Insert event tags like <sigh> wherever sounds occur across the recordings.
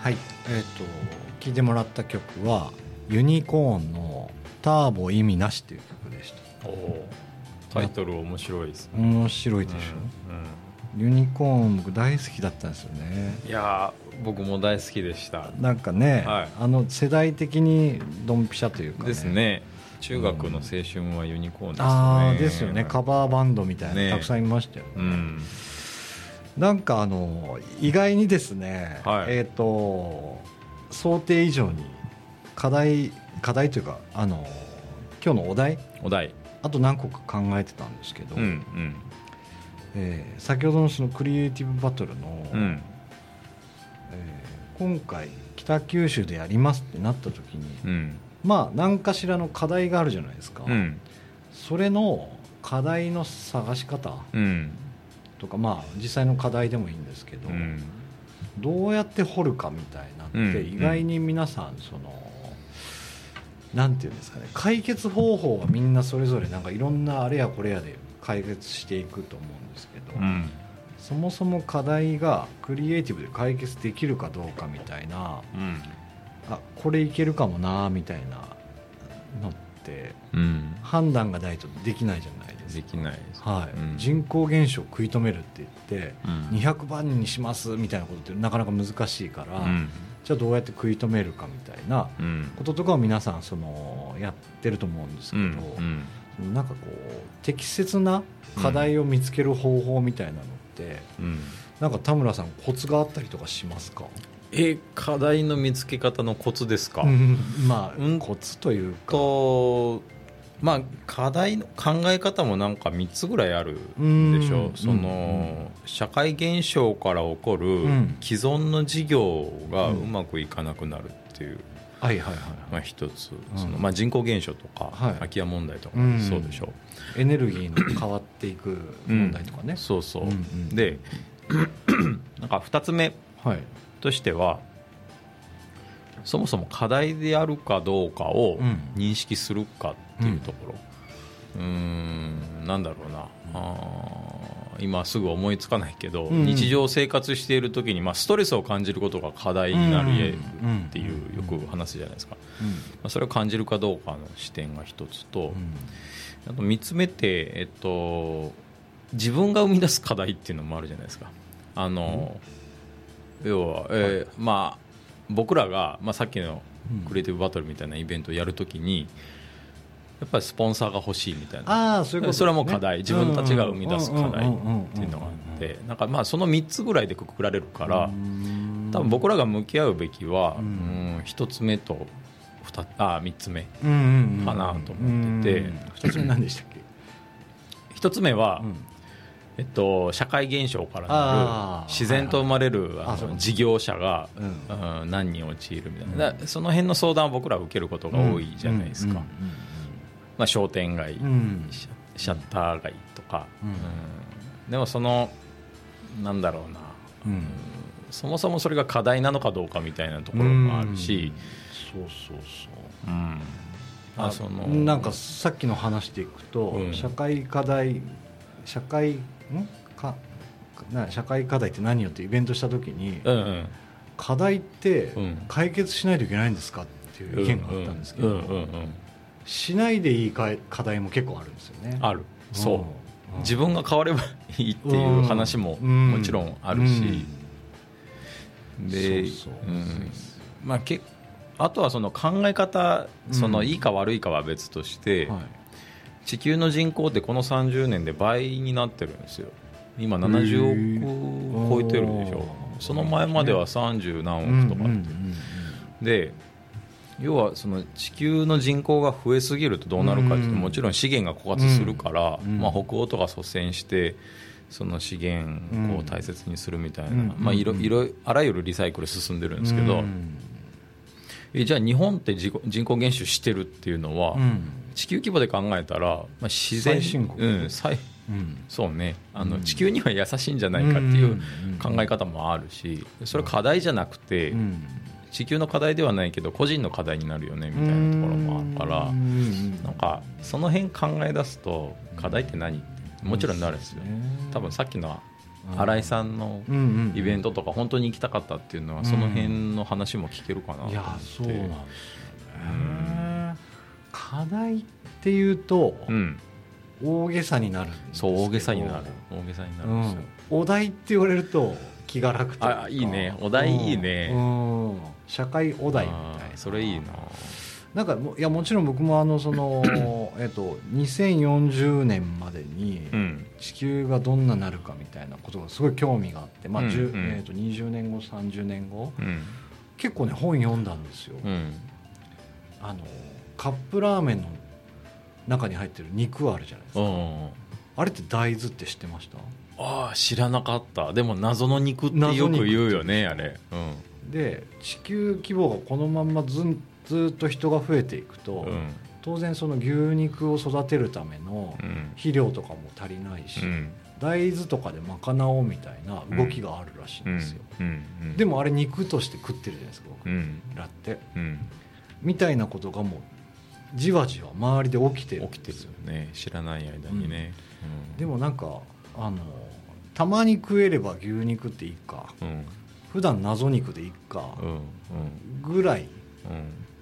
はい。えっ、と聴いてもらった曲はユニコーンの「ターボ意味なし」っていう曲でした。おおタイトル面白いですね。面白いでしょ、うんユニコーン僕大好きだったんですよね。うんいやー僕も大好きでした。なんかね、はい。あの世代的にドンピシャというか、ね、ですね。中学の青春はユニコーンですね。ああですよね。カバーバンドみたいな、ね。たくさんいましたよね、うんなんかあの意外にですね、はい。えっ、と想定以上に課題課題というかあの今日のお題お題。あと何個か考えてたんですけど、うんうん。えー先ほどのそのクリエイティブバトルの、うん。えー今回北九州でやりますってなった時に、うん。まあ何かしらの課題があるじゃないですか、うん。それの課題の探し方うんとかまあ実際の課題でもいいんですけど、うん。どうやって掘るかみたいなって、うん。意外に皆さんその、なんていうんですかね解決方法はみんなそれぞれなんかいろんなあれやこれやで解決していくと思うんですけど、うん。そもそも課題がクリエイティブで解決できるかどうかみたいなうん。あこれいけるかもなみたいなのってうん。判断がないとできないじゃないですか。できないですはい。うん。人口減少を食い止めるって言って、うん。200万人にしますみたいなことってなかなか難しいから、うん。じゃあどうやって食い止めるかみたいなうん。こととかを皆さんそのやってると思うんですけうど、ん。うん。なんかこう適切な課題を見つける方法みたいなのって、うんなんか田村さんコツがあったりとかしますか、え課題の見つけ方のコツですか、うんまあ、うんコツというかとまあ課題の考え方もなんか3つぐらいあるでしょ。うん。その、社会現象から起こるん。既存の事業がうまくいかなくなるっていう、はいはいはいまあ、一つ、うん。そのまあ、人口減少とか、はい。空き家問題とかうん。そうでしょ、エネルギーの変わっていく問題とかね、そうそう、で <clears throat> なんか2つ目はい。としてはそもそも課題であるかどうかをうん。認識するかっていうところ。うーんなんだろうな。あー今すぐ思いつかないけど、うん。日常生活している時に、まあ、ストレスを感じることが課題になるうん。っていうよく話すじゃないですか、うん。まあ、それを感じるかどうかの視点が一つと、うん。あと3つ目って、えっと、自分が生み出す課題っていうのもあるじゃないですか。あの要は、えーまあ、僕らが、まあ、さっきのクリエイティブバトルみたいなイベントをやるときにやっぱりスポンサーが欲しいみたいな。ああそういうことね。それはもう課題。自分たちが生み出す課題っていうのがあって。なんかまあその3つぐらいでくくられるから多分僕らが向き合うべきは、ううんん、1つ目と2あ3つ目かなと思ってて。うん二つ目何でしたっけ？1つ目は、うん。えっと、社会現象からなる自然と生まれるあの事業者が、うん。うん何人陥るみたいな、その辺の相談を僕らは受けることが多いじゃないですか、うんまあ、商店街、うん。うんシャッター街とか、うん。うん。でもそのなんだろうな。うん。うん。そもそもそれが課題なのかどうかみたいなところもあるし、そうそうそう。うん。ああそのなんかさっきの話でいくと、うん。社会課題社会ん？かな社会課題って何よってイベントした時に、うんうん。課題ってうん。解決しないといけないんですかっていう意見があったんですけど、しないでいいか課題も結構あるんですよね。ある。そう、うん。自分が変わればいいっていう話もうん。もちろんあるし、でまあ、けあとはその考え方そのうんいいか悪いかは別として、はい。地球の人口ってこの30年で倍になってるんですよ。今70億超えてるでしょ。おー。その前までは30何億とかって、うんうんうん。で要はその地球の人口が増えすぎるとどうなるかってもちろん資源が枯渇するから、うん。まあ、北欧とか率先してその資源を大切にするみたいな、うん。まあ、いろうんいろあらゆるリサイクル進んでるんですけど、うん。えじゃあ日本って人口減少してるっていうのは、うん。地球規模で考えたら、まあ、自然うん、最うん。そうね。あの、うん。地球には優しいんじゃないかっていう考え方もあるしそれは課題じゃなくて、うん地球の課題ではないけど個人の課題になるよねみたいなところもあるからうんなんかその辺考え出すと課題って何ってもちろんなるんですよ。多分さっきの新井さんのうん。うんイベントとか本当に行きたかったっていうのはその辺の話も聞けるかなと思って。いやそうなんですよ。ね、課題っていうとうん。大げさになるそう大げさになる。大げさになるんですよ、うん、お題って言われると気が楽というか。あいいね。お題いいね。うん。うん。社会お題みたいあなーそれいいな。なんかもいやもちろん僕もあのその <coughs> えっと2040年までにうん。地球がどんななるかみたいなことがすごい興味があって、まあうん10うん。えっと20年後30年後うん結構ね本読んだんですよ、うん。あのカップラーメンの中に入ってる肉あるじゃないですか、うん。あれって大豆って知ってました？ああ知らなかった。でも謎の肉ってよく言うよねあれ。うん。で地球規模がこのまんまずんずっと人が増えていくと、うん。当然その牛肉を育てるためのうん。肥料とかも足りないし、うん。大豆とかで賄おうみたいな動きがあるらしいんですよ、でもあれ肉として食ってるじゃないですか僕。うん。らってうん。みたいなことがもうじわじわ周りで起きてるん起きてるですよよね。知らない間にね。でもなんかあのたまに食えれば牛肉っていいかうん。普段謎肉でいいかぐらい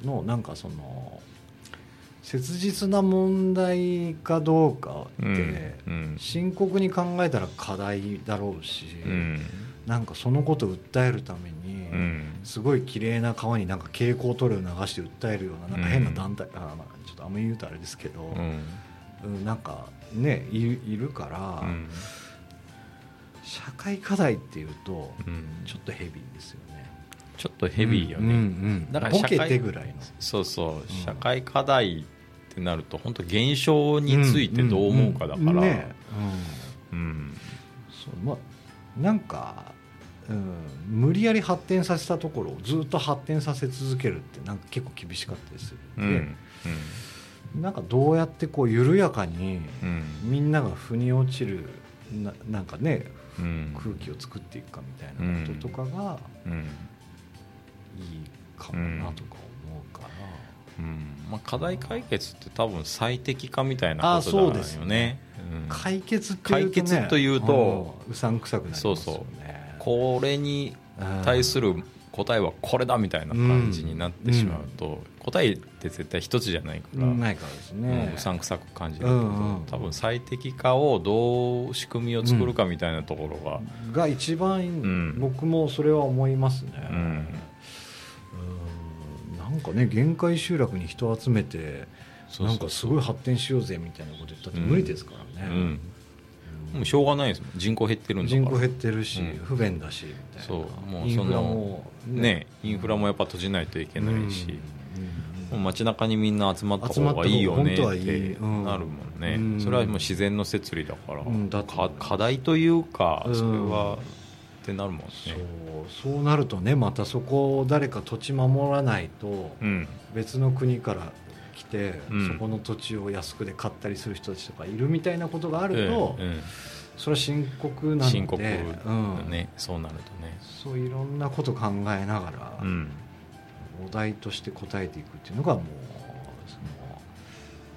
うん。のなんかその切実な問題かどうかって、うん深刻に考えたら課題だろうし、うん。なんかそのことを訴えるために、うん。すごい綺麗な川になんか蛍光塗料を流して訴えるようななんか変な団体、あまあちょっとあんまり言うとあれですけど、うん。うんなんかねいるいるから、うん。社会課題っていうとうん。ちょっとヘビーですよね。ちょっとヘビーようんうんねうん。ボだから社会ケてぐらいの。そうそう。うん。社会課題ってなると本当現象についてどう思うかだから。ねうん。うん。そうまあなんか、うん、無理やり発展させたところをずっと発展させ続けるってなんか結構厳しかったりするうんん。で、なんかどうやってこう緩やかにうん。みんなが腑に落ちるななんかねうん。空気を作っていくかみたいなこととかがうん。いいかもなとか思うから、うん。まあ、課題解決って多分最適化みたいなあことそうですね。だよね。うん。解決っていうと、ね、解決というとうさんくさくなりますよね。そうこれに対する答えはこれだみたいな感じになってしまうと、答えって絶対一つじゃないから、ないからですうんね、うさんくさく感じるけど、多分最適化をどう仕組みを作るかみたいなところが、が一番、ん。僕もそれは思いますね、うん。うん。なんかね限界集落に人を集めてなんかすごい発展しようぜみたいなこと言ったって無理ですからね、うん。もうしょうがないです人口減ってるんだから。人口減ってるし、うん。不便だしみたいな。そう。もうそのもねインフラもやっぱ閉じないといけないし、うん。うんもう街中にみんな集まった方がいいよねってうん。なるもんね、うん。それはもう自然の摂理だから、うんか課題というかうん。それは、ってなるもんね。そうそうなるとねまたそこを誰か土地守らないとうん別の国から来て、うんそこの土地を安くで買ったりする人たちとかいるみたいなことがあると、うんうんそれは深刻なので。深刻だうん。ね、そうなるとね。そういろんなこと考えながら、うん。お題として答えていくっていうのがもうその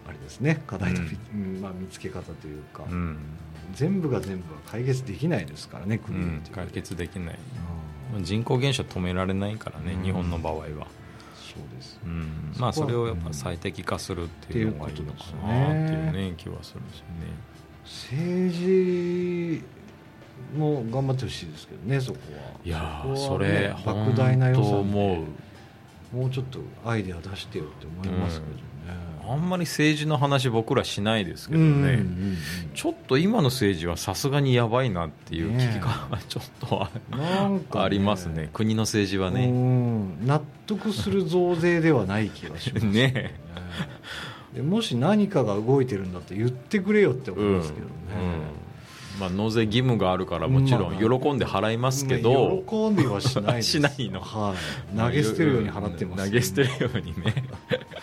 あれですね。課題の、うん。まあ、見つけ方というか、うん、全部が全部は解決できないですからねうん国う、解決できない。うん。人口減少止められないからね、うん。日本の場合は、そうです。うん、まあそれをやっぱ最適化するっていうのがいいのかなっていうね。気はするんですよね政治も頑張ってほしいですけどねそこは。いやそれ莫大な予算思う。でもうちょっとアイデア出してよって思いますけどね、あんまり政治の話僕らしないですけどね、うんうんうんちょっと今の政治はさすがにやばいなっていう危機感がちょっとあ,、なんか、ありますね。国の政治はうねん。納得する増税ではない気がしますね <laughs> でもし何かが動いてるんだったら言ってくれよって思いますけどね、うん。まあ、納税義務があるからもちろん喜んで払いますけど、ね喜んではしないしないの。はい、投げ捨てるように払ってます、投げ捨てるようにね。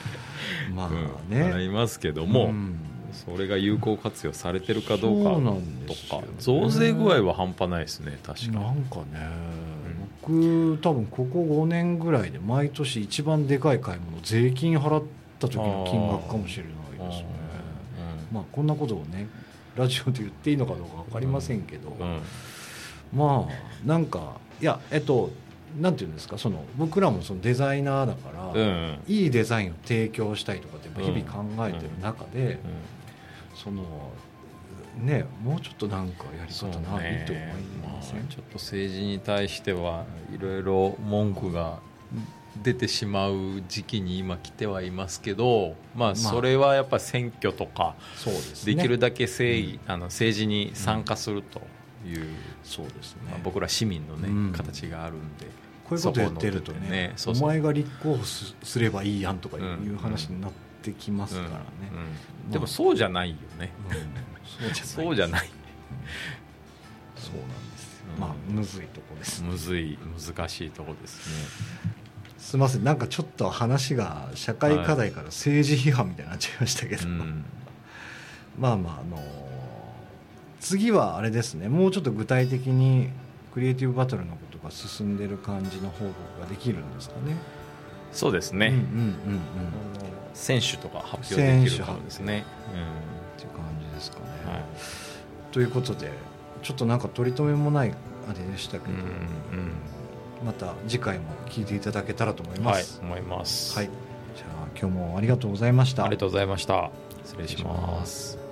<laughs> まあうん。ね、払いますけども、うん。それが有効活用されてるかどうかとかね。増税具合は半端ないですね確かなんかね、僕多分ここ5年ぐらいで毎年一番でかい買い物税金払った時の金額かもしれないですね。まあこんなことをねラジオで言っていいのかどうか分かりませんけど、うん。うん。まあなんかいやえっとなんていうんですかその僕らもそのデザイナーだから、うんいいデザインを提供したいとかって日々考えてる中で、そのねもうちょっとなんかやりそう方ないねと思いません、まあちょっと政治に対してはいろいろ文句が出てしまう時期に今来てはいますけど、まあ、それはやっぱ選挙とかそうですね。できるだけ正義、あの政治に参加するという、そうですね、まあ、僕ら市民の、ねうん。形があるんでこういうこと言ってるとねそうそう。お前が立候補すすればいいやんとかいうんう話になってきますからね、うん。うん。でもそうじゃないよね、うん。そうじゃないそうなんですまあむずいとこです。むずい難しいとこですねすみません。なんかちょっと話が社会課題から政治批判みたいになっちゃいましたけど、うん。まあまああの次はあれですね。もうちょっと具体的にクリエイティブバトルのことが進んでる感じの報告ができるんですかね。そうですね、うんうんうんうん。っ選手とか発表できるかもですね、ていう感じですかね。うんはい。ということでちょっとなんか取り留めもないあれでしたけど、うんまた次回も聞いていただけたらと思いうんはいます。思います、はい。じゃあ今日もありがとうございました。ありがとうございました失礼します